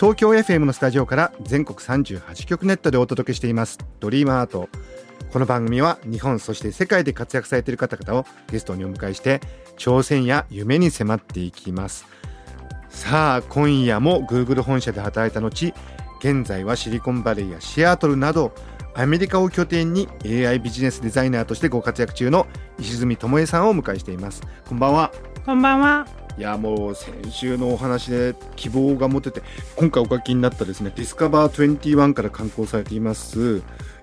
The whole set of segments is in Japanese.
東京 FM のスタジオから全国38局ネットでお届けしています。ドリームアート。この番組は日本そして世界で活躍されている方々をゲストにお迎えして挑戦や夢に迫っていきます。さあ今夜も Google 本社で働いた後現在はシリコンバレーやシアトルなどアメリカを拠点に AI ビジネスデザイナーとしてご活躍中の石積智恵さんをお迎えしています。こんばんは。こんばんは。いやもう先週のお話で希望が持てて今回お書きになったですねディスカバー21から刊行されています。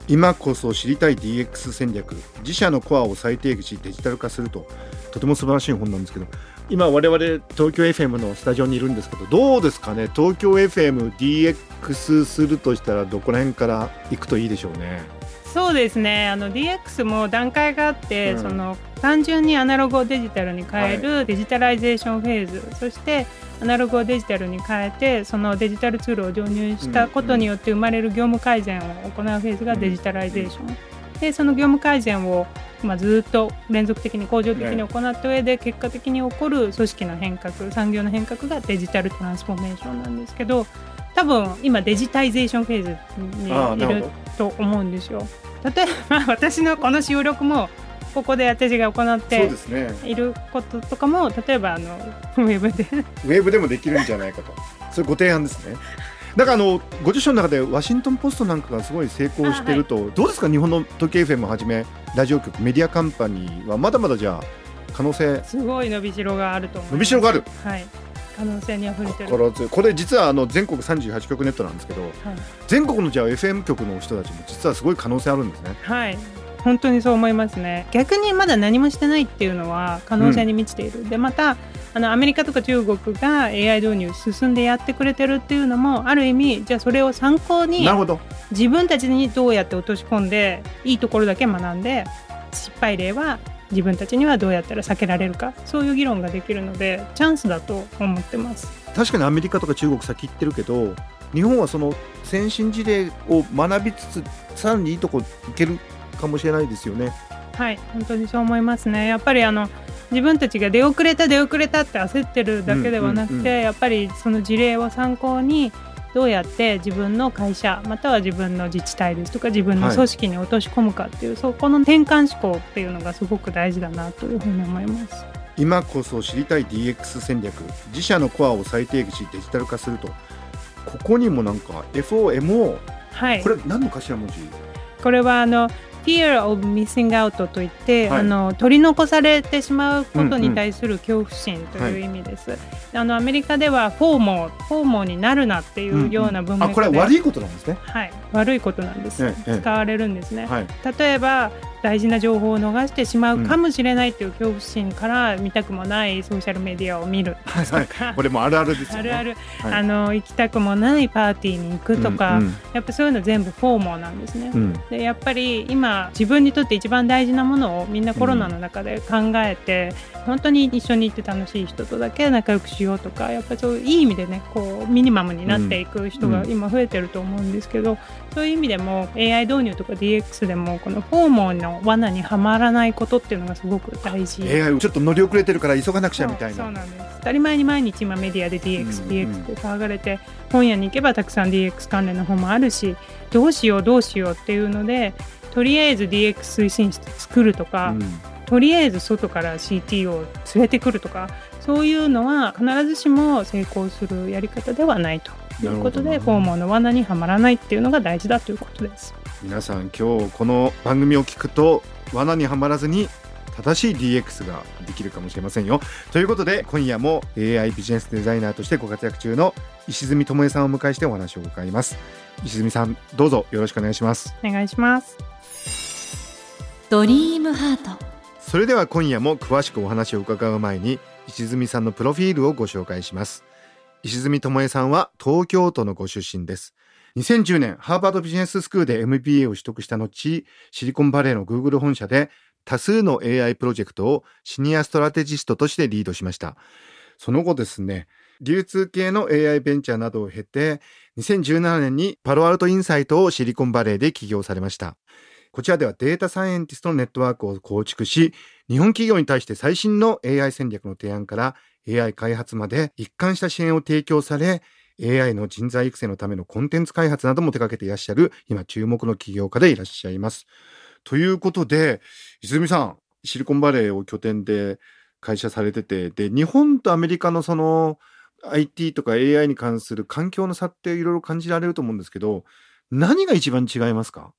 今こそ知りたい DX 戦略自社のコアを再定義しデジタル化すると。とても素晴らしい本なんですけど。今我々東京 FM のスタジオにいるんですけどどうですかね？東京 FMDX するとしたらどこら辺から行くといいでしょうね？そうですね。あの DX も段階があって、うんその単純にアナログをデジタルに変えるデジタイゼーションフェーズ、そしてアナログをデジタルに変えてそのデジタルツールを導入したことによって生まれる業務改善を行うフェーズがデジタライゼーション。でその業務改善を、まあ、ずっと連続的に恒常的に行った上で結果的に起こる組織の変革産業の変革がデジタルトランスフォーメーションなんですけど多分今デジタイゼーションフェーズにいると思うんですよ。例えば私のこの収録もここで私が行っていることとかも例えばあのウェブで。ウェブでもできるんじゃないかと。それご提案ですね。だからあのご著書の中でワシントン・ポストなんかがすごい成功してると、どうですか？日本の TOKYO FM をはじめラジオ局メディアカンパニーはまだまだじゃあ可能性？すごい伸びしろがあると思います。伸びしろがある。はい可能性にあふれてる、心強い。これ実はあの全国38局ネットなんですけどはい。全国のじゃあ FM 局の人たちも実はすごい可能性あるんですね。はい。本当にそう思いますね。逆にまだ何もしてないっていうのは可能性に満ちている、でまたあのアメリカとか中国が AI 導入進んでやってくれてるっていうのもある意味じゃあそれを参考になるほど。自分たちにどうやって落とし込んでいいところだけ学んで失敗例は自分たちにはどうやったら避けられるかそういう議論ができるのでチャンスだと思ってます。確かにアメリカとか中国先行ってるけど日本はその先進事例を学びつつさらにいいとこ行けるかもしれないですよね。はい本当にそう思いますね。やっぱりあの自分たちが出遅れた出遅れたって焦ってるだけではなくて、うんうんうんやっぱりその事例を参考にどうやって自分の会社または自分の自治体ですとか自分の組織に落とし込むかっていう、そこの転換思考っていうのがすごく大事だなというふうに思います。今こそ知りたい DX 戦略自社のコアを再定義しデジタル化するとここにもなんか FOMO はい。これ何の頭文字？これはあの Fear of Missing Out といって、はい。あの取り残されてしまうことに対する恐怖心という意味です。あのアメリカではフォーモー、フォーモーになるなっていうような文あ脈で、これは悪いことなんですね。はい、悪いことなんです、ええええ。使われるんですね、はい。例えば大事な情報を逃してしまうかもしれないという恐怖心から見たくもないソーシャルメディアを見るはいはい。これもあるあるですよね。あるある、はい。あの行きたくもないパーティーに行くとか、うんうん。やっぱそういうの全部フォーモーなんですね、うん。でやっぱり今自分にとって一番大事なものをみんなコロナの中で考えて、本当に一緒に行って楽しい人とだけ仲良くしようとかやっぱりそういういい意味でねこうミニマムになっていく人が今増えてると思うんですけど、そういう意味でも AI 導入とか DX でもこのフォーモーの罠にはまらないことっていうのがすごく大事。AI ちょっと乗り遅れてるから急がなくちゃみたいな。そうなんです。当たり前に毎日今メディアで DX、うんうん。DX って騒がれて本屋に行けばたくさん DX 関連の本もあるしどうしようどうしようっていうのでとりあえず DX 推進室作るとか、うん。とりあえず外から CT を連れてくるとかそういうのは必ずしも成功するやり方ではないということでなるほどフォーモーの罠にはまらないっていうのが大事だということです。皆さん今日この番組を聞くと罠にはまらずに正しい DX ができるかもしれませんよ。ということで今夜も AI ビジネスデザイナーとしてご活躍中の石積智恵さんをお迎えしてお話を伺います。石積さんどうぞよろしくお願いします。お願いします。ドリームハート。それでは今夜も詳しくお話を伺う前に石積さんのプロフィールをご紹介します石積智恵さんは東京都のご出身です。2010年ハーバードビジネススクールで MBA を取得した後シリコンバレーの Google 本社で多数の AI プロジェクトをシニアストラテジストとしてリードしました。その後ですね流通系の AI ベンチャーなどを経て2017年にパロアルトインサイトをシリコンバレーで起業されました。こちらではデータサイエンティストのネットワークを構築し日本企業に対して最新の AI 戦略の提案から AI 開発まで一貫した支援を提供され AI の人材育成のためのコンテンツ開発なども手掛けていらっしゃる今注目の起業家でいらっしゃいます。ということで泉さんシリコンバレーを拠点で会社されててで日本とアメリカのその IT とか AI に関する環境の差っていろいろ感じられると思うんですけど何が一番違いますか？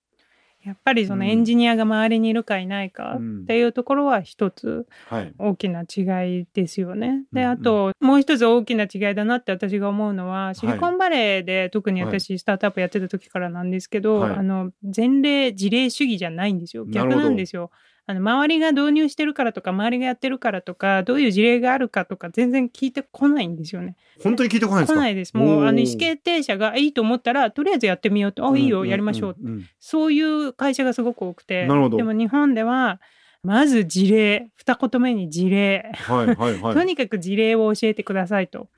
やっぱりそのエンジニアが周りにいるかいないかっていうところは一つはい。大きな違いですよね。で、うんあともう一つ大きな違いだなって私が思うのは、シリコンバレーで特に私スタートアップやってた時からなんですけど、はいあの前例事例主義じゃないんですよ。逆なんですよ。あの周りが導入してるからとか周りがやってるからとかどういう事例があるかとか全然聞いてこないんですよね。本当に聞いてこないんですか？来ないです。もうあの意思決定者がいいと思ったらとりあえずやってみようと。あいいよやりましょう。そういう会社がすごく多くて。なるほどでも日本ではまず事例二言目に事例。はいはいはい。とにかく事例を教えてくださいと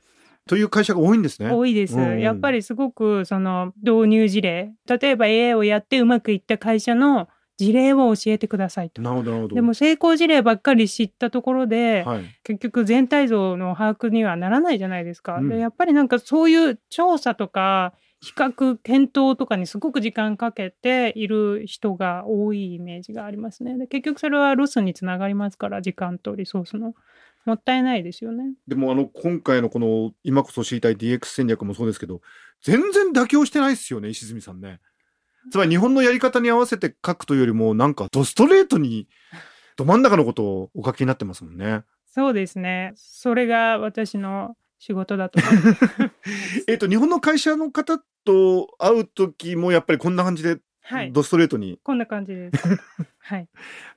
という会社が多いんですね。多いです、うんうんやっぱりすごくその導入事例例えば AI をやってうまくいった会社の事例を教えてくださいとなるほどなるほど。でも成功事例ばっかり知ったところで、はい。結局全体像の把握にはならないじゃないですか、うんでやっぱりなんかそういう調査とか比較検討とかにすごく時間かけている人が多いイメージがありますねで結局それはロスにつながりますから時間とリソースのもったいないですよねでもあの今回のこの今こそ知りたい DX 戦略もそうですけど全然妥協してないですよね石積さんね。つまり日本のやり方に合わせて書くというよりもなんかドストレートにど真ん中のことをお書きになってますもんね。そうですね。それが私の仕事だと えっと日本の会社の方と会う時もやっぱりこんな感じではい。ドストレートに、こんな感じです。はい。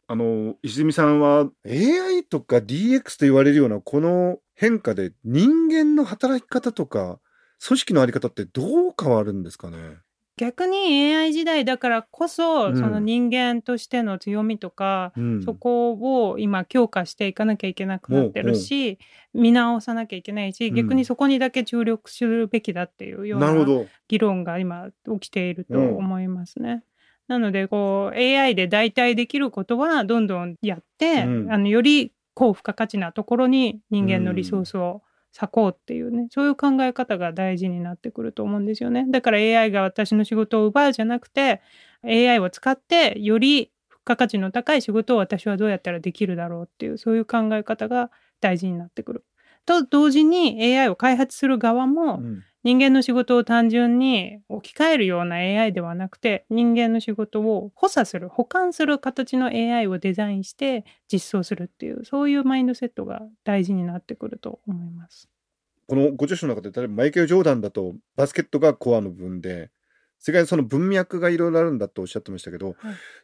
あの石積さんは AI とか DX と言われるようなこの変化で人間の働き方とか組織のあり方ってどう変わるんですかね？逆に AI 時代だからこそ、うん。その人間としての強みとか、うん。そこを今強化していかなきゃいけなくなってるし見直さなきゃいけないしうん。逆にそこにだけ注力するべきだっていうような。議論が今起きていると思いますね。なのでこう AI で代替できることはどんどんやって、うん。あのより高付加価値なところに人間のリソースを割こうっていうね、そういう考え方が大事になってくると思うんですよね。だから AI が私の仕事を奪うじゃなくて AI を使ってより付加価値の高い仕事を私はどうやったらできるだろうっていうそういう考え方が大事になってくる。と同時に AI を開発する側も、うん人間の仕事を単純に置き換えるような AI ではなくて人間の仕事を補佐する補完する形の AI をデザインして実装するっていうそういうマインドセットが大事になってくると思います。このご著書の中で例えばマイケル・ジョーダンだとバスケットがコアの分で世界にその文脈がいろいろあるんだとおっしゃってましたけど、はい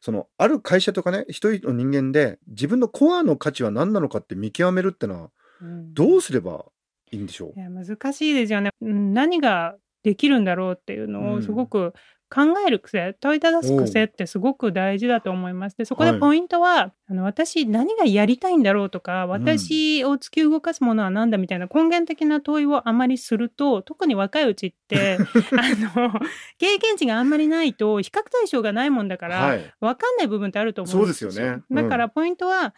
そのある会社とかね一人の人間で自分のコアの価値は何なのかって見極めるってのはうんどうすればいいんでしょう。いや難しいですよね。うん何ができるんだろうっていうのうん。をすごく考える癖、問いただす癖ってすごく大事だと思います。でそこではい。ポイントは、あの私何がやりたいんだろうとか私を突き動かすものは何だみたいな根源的な問いをあまりすると特に若いうちって あの経験値があんまりないと比較対象がないもんだから、はい。分かんない部分ってあると思うんですそうですよね。うん。だからポイントは、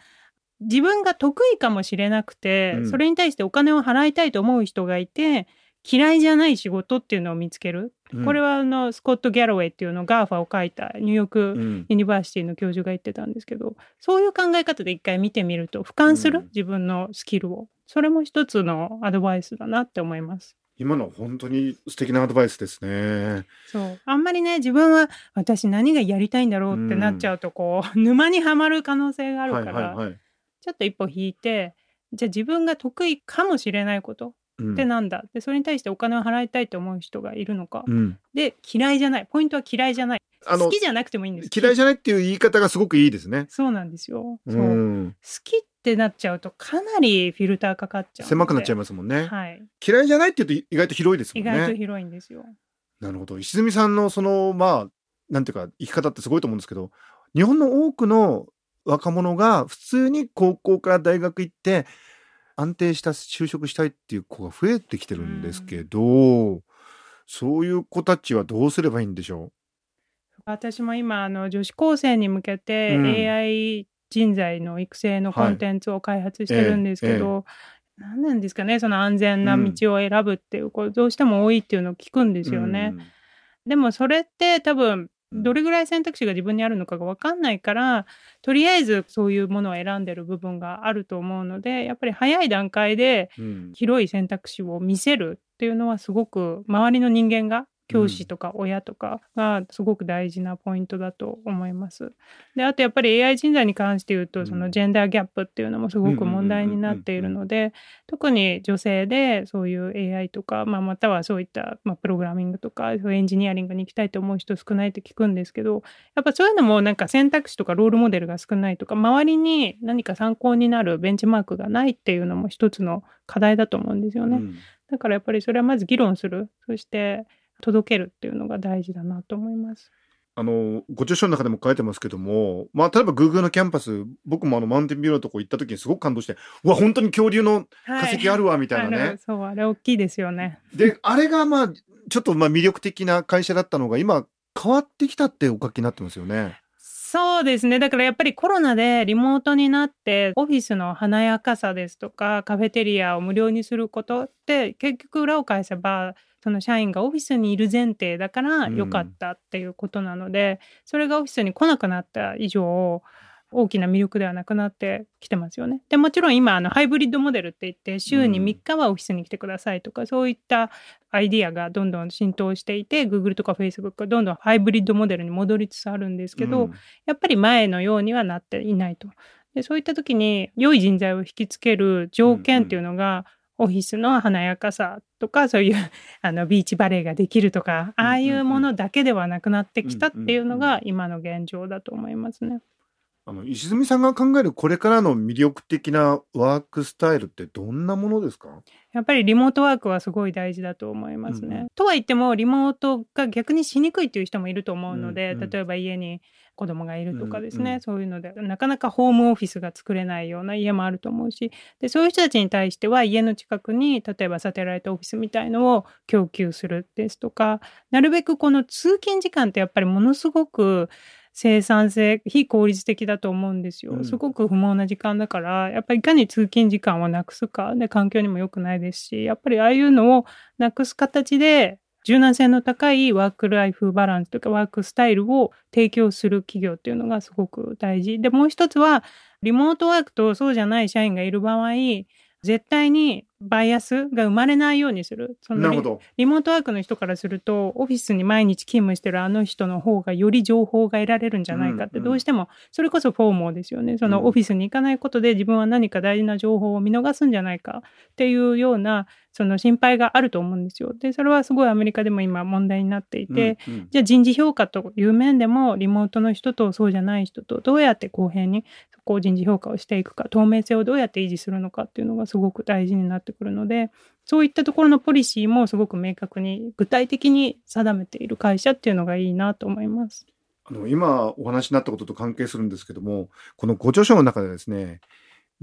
自分が得意かもしれなくて、うん。それに対してお金を払いたいと思う人がいて嫌いじゃない仕事っていうのを見つける、うん。これはあのスコット・ギャロウェイっていうの GAFA を書いたニューヨークうん。 University の教授が言ってたんですけどそういう考え方で一回見てみると俯瞰する、うん。自分のスキルを。それも一つのアドバイスだなって思います。今のは本当に素敵なアドバイスですね。そう。あんまりね自分は私何がやりたいんだろうってなっちゃうとこう、沼にはまる可能性があるはから、いはいはい。ちょっと一歩引いてじゃあ自分が得意かもしれないことうん。ってなんだ、でそれに対してお金を払いたいと思う人がいるのか、うん。で嫌いじゃない。ポイントは嫌いじゃない。あの好きじゃなくてもいいんです。嫌いじゃゃないっていう言い方がすごくいいですね。そうなんですよ、うそう。好んきっってなっちゃうとかなりフィルターかかっちゃう狭くなっちゃいますもんね、はい。嫌いじゃないって言うと意外と広いですもんね。意外と広いんですよ。なるほど。石積さんのそのまあなんていうか生き方ってすごいと思うんですけど日本の多くの若者が普通に高校から大学行って安定した就職したいっていう子が増えてきてるんですけど、そういう子たちはどうすればいいんでしょ私も今あの女子高生に向けてうん。AI 人材の育成のコンテンツを開発してるんですけど、何なんですかねその安全な道を選ぶっていう子、どうしても多いっていうのを聞くんでうすよね。うん。でもそれって多分うんどれぐらい選択肢が自分にあるのかが分かんないからとりあえずそういうものを選んでる部分があると思うのでやっぱり早い段階でうん。広い選択肢を見せるっていうのはすごく周りの人間が教師とか親とかがすごく大事なポイントだと思います。であとやっぱり AI 人材に関して言ううん。とそのジェンダーギャップっていうのもすごく問題になっているので特に女性でそういう AI とか、まあ、またはそういった、まあ、プログラミングとかそういうエンジニアリングに行きたいと思う人少ないって聞くんですけどやっぱそういうのもなんか選択肢とかロールモデルが少ないとか周りに何か参考になるベンチマークがないっていうのも一つの課題だと思うんですよね。うん。だからやっぱりそれはまず議論する。そして届けるっていうのが大事だなと思います。あのご著書の中でも書いてますけども、まあ、例えば Google のキャンパス僕もあのマウンテンビューのとこ行った時にすごく感動してうわ本当に恐竜の化石あるわみたいなね、あのそうあれ大きいですよね。であれがまあちょっとまあ魅力的な会社だったのが今変わってきたってお書きになってますよね。そうですねだからやっぱりコロナでリモートになってオフィスの華やかさですとかカフェテリアを無料にすることって結局裏を返せばその社員がオフィスにいる前提だから良かったっていうことなので、それがオフィスに来なくなった以上大きな魅力ではなくなってきてますよね。でもちろん今あのハイブリッドモデルって言って週にうん3日はオフィスに来てくださいとか、そういったアイディアがどんどん浸透していて Google とか Facebook がどんどんハイブリッドモデルに戻りつつあるんですけど、うんやっぱり前のようにはなっていないと。でそういった時に良い人材を引きつける条件っていうのが、オフィスの華やかさとかそういう あのビーチバレーができるとかああいうものだけではなくなってきたっていうのが今の現状だと思いますね。あの石積さんが考えるこれからの魅力的なワークスタイルってどんなものですか？やっぱりリモートワークはすごい大事だと思いますね。うんうん。とは言ってもリモートが逆にしにくいっていう人もいると思うので、うんうん。例えば家に子供がいるとかですね、うんうん。そういうのでなかなかホームオフィスが作れないような家もあると思うしでそういう人たちに対しては家の近くに例えばサテライトオフィスみたいのを供給するですとかなるべくこの通勤時間ってやっぱりものすごく生産性非効率的だと思うんですよ、うん。すごく不毛な時間だからやっぱりいかに通勤時間をなくすかで環境にも良くないですしやっぱりああいうのをなくす形で柔軟性の高いワークライフバランスとかワークスタイルを提供する企業っていうのがすごく大事。でもう一つはリモートワークとそうじゃない社員がいる場合絶対にバイアスが生まれないようにする。そのリ。リモートワークの人からするとオフィスに毎日勤務してるあの人の方がより情報が得られるんじゃないかってうんうん。どうしてもそれこそフォーモーですよね。そうん。のオフィスに行かないことで自分は何か大事な情報を見逃すんじゃないかっていうようなその心配があると思うんですよ。でそれはすごいアメリカでも今問題になっていて、うんうん。じゃあ人事評価という面でもリモートの人とそうじゃない人とどうやって公平にそこを人事評価をしていくか透明性をどうやって維持するのかっていうのがすごく大事になってくるのでそういったところのポリシーもすごく明確に具体的に定めている会社っていうのがいいなと思います。あの今お話になったことと関係するんですけどもこのご著書の中でですね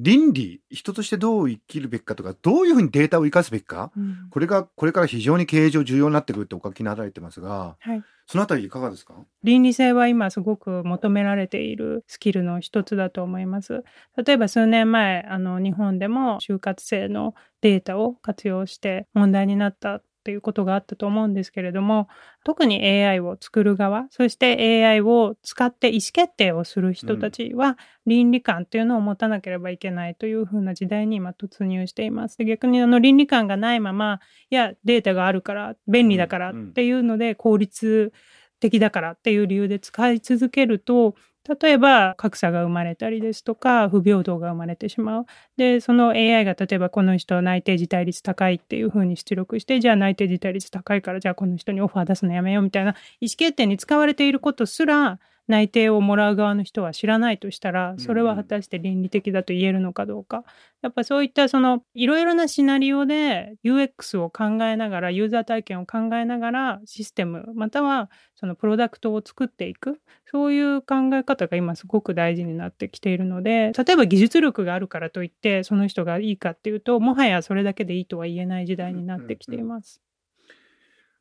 倫理人としてどう生きるべきかとかどういうふうにデータを生かすべきかこれがこれから非常に経営上重要になってくるってお書きになられてますがはい。そのあたりいかがですか？倫理性は今すごく求められているスキルの一つだと思います。例えば数年前あの日本でも就活生のデータを活用して問題になったっていうことがあったと思うんですけれども特に AI を作る側そして AI を使って意思決定をする人たちは倫理観っていうのを持たなければいけないというふうな時代に今突入しています。で逆にあの倫理観がないままいやデータがあるから便利だからっていうので効率的だからっていう理由で使い続けると例えば格差が生まれたりですとか不平等が生まれてしまう。でその AI が例えばこの人内定辞退率高いっていうふうに出力してじゃあ内定辞退率高いからじゃあこの人にオファー出すのやめようみたいな意思決定に使われていることすら内定をもらう側の人は知らないとしたらんそれは果たして倫理的だと言えるのかどうか、やっぱそういったそのいろいろなシナリオで UX を考えながらユーザー体験を考えながらシステムまたはそのプロダクトを作っていく。そういう考え方が今すごく大事になってきているので例えば技術力があるからといってその人がいいかっていうともはやそれだけでいいとは言えない時代になってきています。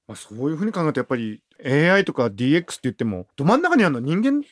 まあ、そういうふうに考えるとやっぱり AI とか DX って言ってもど真ん中にあるのは人間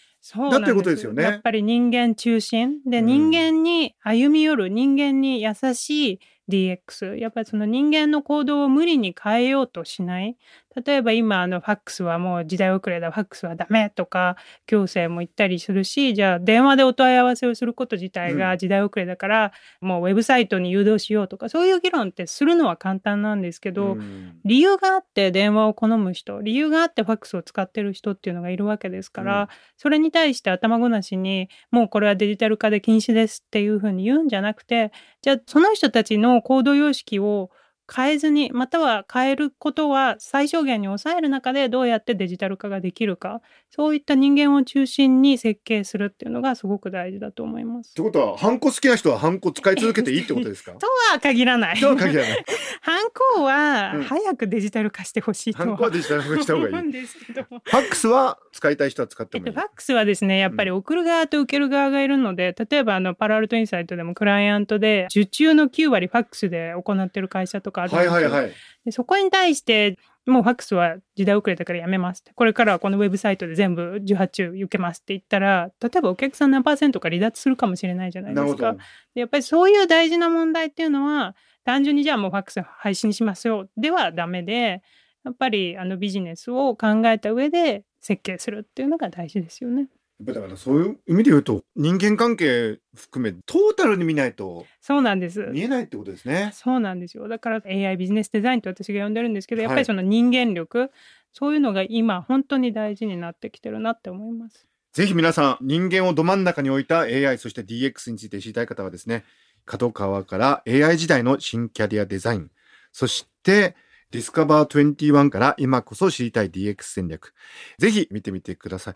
だっていうことですよね。やっぱり人間中心。で、うん。人間に歩み寄る人間に優しい DX やっぱりその人間の行動を無理に変えようとしない例えば今あのファックスはもう時代遅れだファックスはダメとか行政も言ったりするしじゃあ電話でお問い合わせをすること自体うん。が時代遅れだから、もうウェブサイトに誘導しようとかそういう議論ってするのは簡単なんですけど、うん。理由があって電話を好む人理由があってファックスを使ってる人っていうのがいるわけですから、うん。それに対して頭ごなしにもうこれはデジタル化で禁止ですっていうふうに言うんじゃなくてじゃあその人たちの行動様式を変えずにまたは変えることは最小限に抑える中でどうやってデジタル化ができるか。そういった人間を中心に設計するっていうのがすごく大事だと思います。ってことはハンコ好きな人はハンコ使い続けていいってことですか？とは限らない。とは限らない。ハンコはうん。早くデジタル化してほしいとハンコはデジタル化した方がいい。ファックスは使いたい人は使ってえっと、もいいファックスはですねやっぱり送る側と受ける側がいるので例えばあのパラアルトインサイトでもクライアントで受注の9割ファックスで行ってる会社とかあるんですよ。はいはいはいでそこに対してもうファックスは時代遅れだからやめますってこれからはこのウェブサイトで全部18中受けますって言ったら例えばお客さん何パーセントか離脱するかもしれないじゃないですか。でやっぱりそういう大事な問題っていうのは単純にじゃあもうファックス配信しますよではダメでやっぱりあのビジネスを考えた上で設計するっていうのが大事ですよね。だからそういう意味で言うと人間関係含めトータルに見ないとそうなんです。見えないってことですね。そうなんですよ。だから AI ビジネスデザインと私が呼んでるんですけど、やっぱはいりその人間力、そういうのが今本当に大事になってきてるなって思います。ぜひ皆さん人間をど真ん中に置いた AI そして DX について知りたい方はですね角川から AI 時代の新キャリアデザインそしてディスカバー21から今こそ知りたい DX 戦略。ぜひ見てみてください。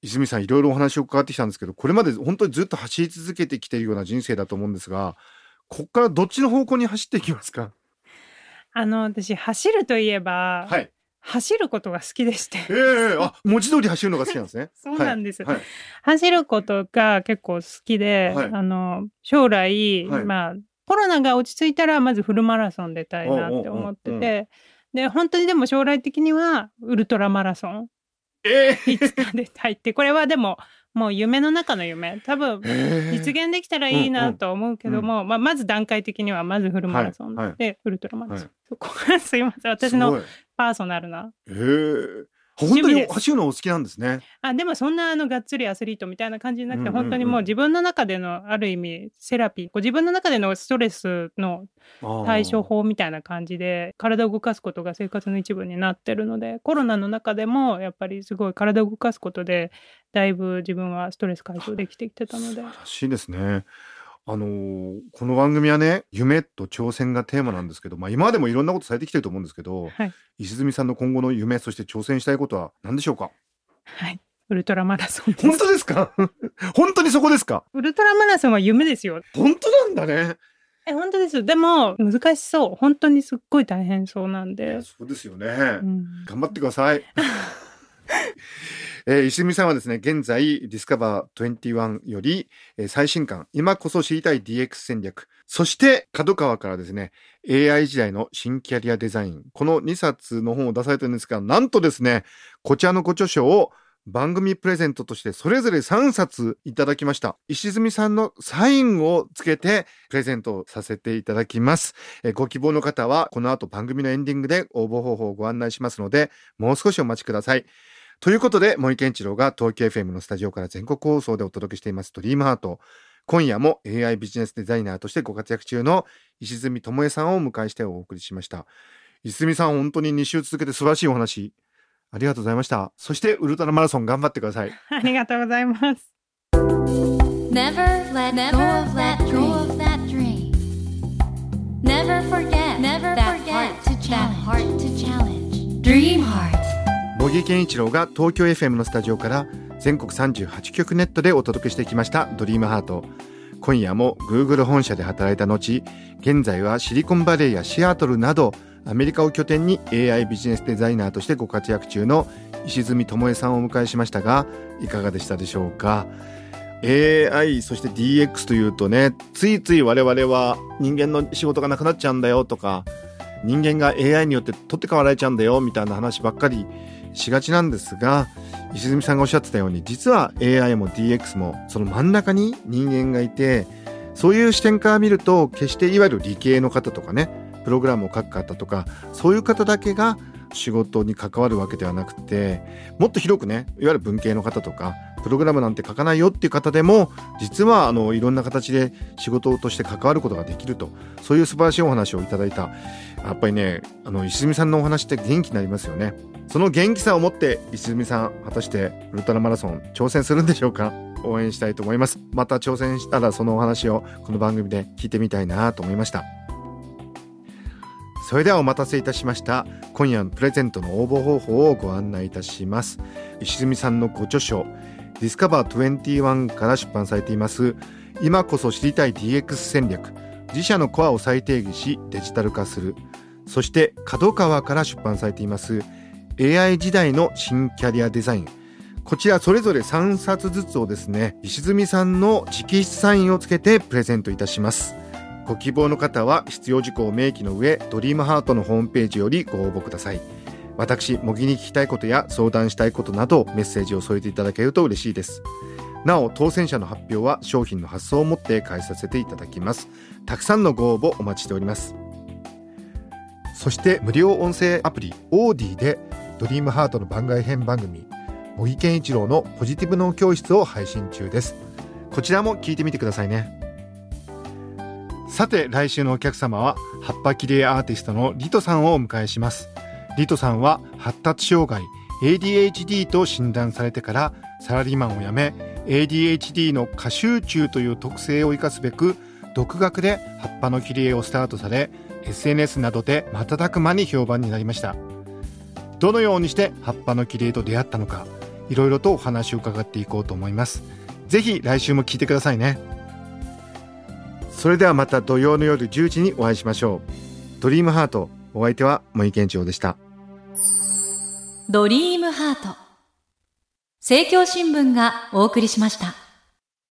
泉さんいろいろお話を伺ってきたんですけどこれまで本当にずっと走り続けてきているような人生だと思うんですがここからどっちの方向に走っていきますか？あの、私、走るといえば、はい。走ることが好きでして。ええあ文字通り走るのが好きなんですね。そうなんです。はい。はい。走ることが結構好きで、はい。あの、将来、はい。まあ、コロナが落ち着いたら、まずフルマラソン出たいなって思ってて、で、本当にでも将来的には、ウルトラマラソン、ええいつか出たいって、これはでも、もう夢の中の夢。多分、ええ実現できたらいいなとは思うけども、まあ、まず段階的にはまずフルマラソンで、ウルトラマラソン、はいそこがすいません。私のパーソナルな。ええ本当に走るのお好きなんですね。あでもそんなあのがっつりアスリートみたいな感じじゃなくて、本当にもう自分の中でのある意味セラピーこう自分の中でのストレスの対処法みたいな感じで体を動かすことが生活の一部になってるのでコロナの中でもやっぱりすごい体を動かすことでだいぶ自分はストレス解消できてきてたので素晴らしいですね。あのーこの番組はね夢と挑戦がテーマなんですけど、まあ、今までもいろんなことされてきてると思うんですけど、はい。石積さんの今後の夢そして挑戦したいことは何でしょうか？はい。ウルトラマラソン本当ですか？本当にそこですか？ウルトラマラソンは夢ですよ。本当なんだね。え本当です。でも難しそう。本当にすっごい大変そうなんいでや、そうですよね。うん。頑張ってください。えー石積さんはですね、現在、ディスカバー21より、えー最新刊、今こそ知りたい DX 戦略、そして、角川からですね、AI 時代の新キャリアデザイン、この2冊の本を出されてるんですが、なんとですね、こちらのご著書を番組プレゼントとしてそれぞれ3冊いただきました。石積さんのサインをつけてプレゼントさせていただきます。えご希望の方はこの後番組のエンディングで応募方法をご案内しますので、もう少しお待ちください。ということで、森健一郎が東京 FM のスタジオから全国放送でお届けしていますドリームハート。今夜も AI ビジネスデザイナーとしてご活躍中の石積智恵さんをお迎えしてお送りしました。石積さん、本当に2週続けて素晴らしいお話、ありがとうございました。そして、ウルトラマラソン頑張ってください。ありがとうございます。Never let go of that dream. Never forget that heart to challenge. Dream heart. 茂木健一郎が東京 FM のスタジオから全国38局ネットでお届けしてきましたドリームハート。今夜も Google 本社で働いた後現在はシリコンバレーやシアトルなどアメリカを拠点に AI ビジネスデザイナーとしてご活躍中の石積智恵さんをお迎えしましたがいかがでしたでしょうか？AI そして DX というとねついつい我々は人間の仕事がなくなっちゃうんだよとか人間が AI によって取って代わられちゃうんだよみたいな話ばっかりしがちなんですが石積さんがおっしゃってたように実は AI も DX もその真ん中に人間がいてそういう視点から見ると決していわゆる理系の方とかねプログラムを書く方とかそういう方だけが仕事に関わるわけではなくてもっと広くねいわゆる文系の方とかプログラムなんて書かないよっていう方でも実はあのいろんな形で仕事として関わることができるとそういう素晴らしいお話をいただいた。やっぱりねあの石積さんのお話って元気になりますよね。その元気さを持って石積さん果たしてウルトラマラソン挑戦するんでしょうか？応援したいと思います。また挑戦したらそのお話をこの番組で聞いてみたいなと思いました。それではお待たせいたしました。今夜のプレゼントの応募方法をご案内いたします。石積さんのご著書ディスカバー21から出版されています。今こそ知りたい DX 戦略。自社のコアを再定義しデジタル化する。そして角川から出版されています。AI 時代の新キャリアデザイン。こちらそれぞれ3冊ずつをですね石積さんの直筆サインをつけてプレゼントいたします。ご希望の方は必要事項を明記の上ドリームハートのホームページよりご応募ください。私模擬に聞きたいことや相談したいことなどメッセージを添えていただけると嬉しいです。なお当選者の発表は商品の発送をもって返させていただきます。たくさんのご応募お待ちしております。そして無料音声アプリオーディでドリームハートの番外編番組茂木健一郎のポジティブ脳教室を配信中です。こちらも聞いてみてくださいね。さて来週のお客様は葉っぱ切り絵アーティストのリトさんをお迎えします。リトさんは発達障害 ADHD と診断されてからサラリーマンを辞め ADHD の過集中という特性を生かすべく独学で葉っぱの切り絵をスタートされ SNS などで瞬く間に評判になりました。どのようにして葉っぱの切り絵と出会ったのかいろいろとお話を伺っていこうと思います。ぜひ来週も聞いてくださいね。それではまた土曜の夜10時にお会いしましょう。ドリームハートお相手は森健長でした。ドリームハート。政教新聞がお送りしました。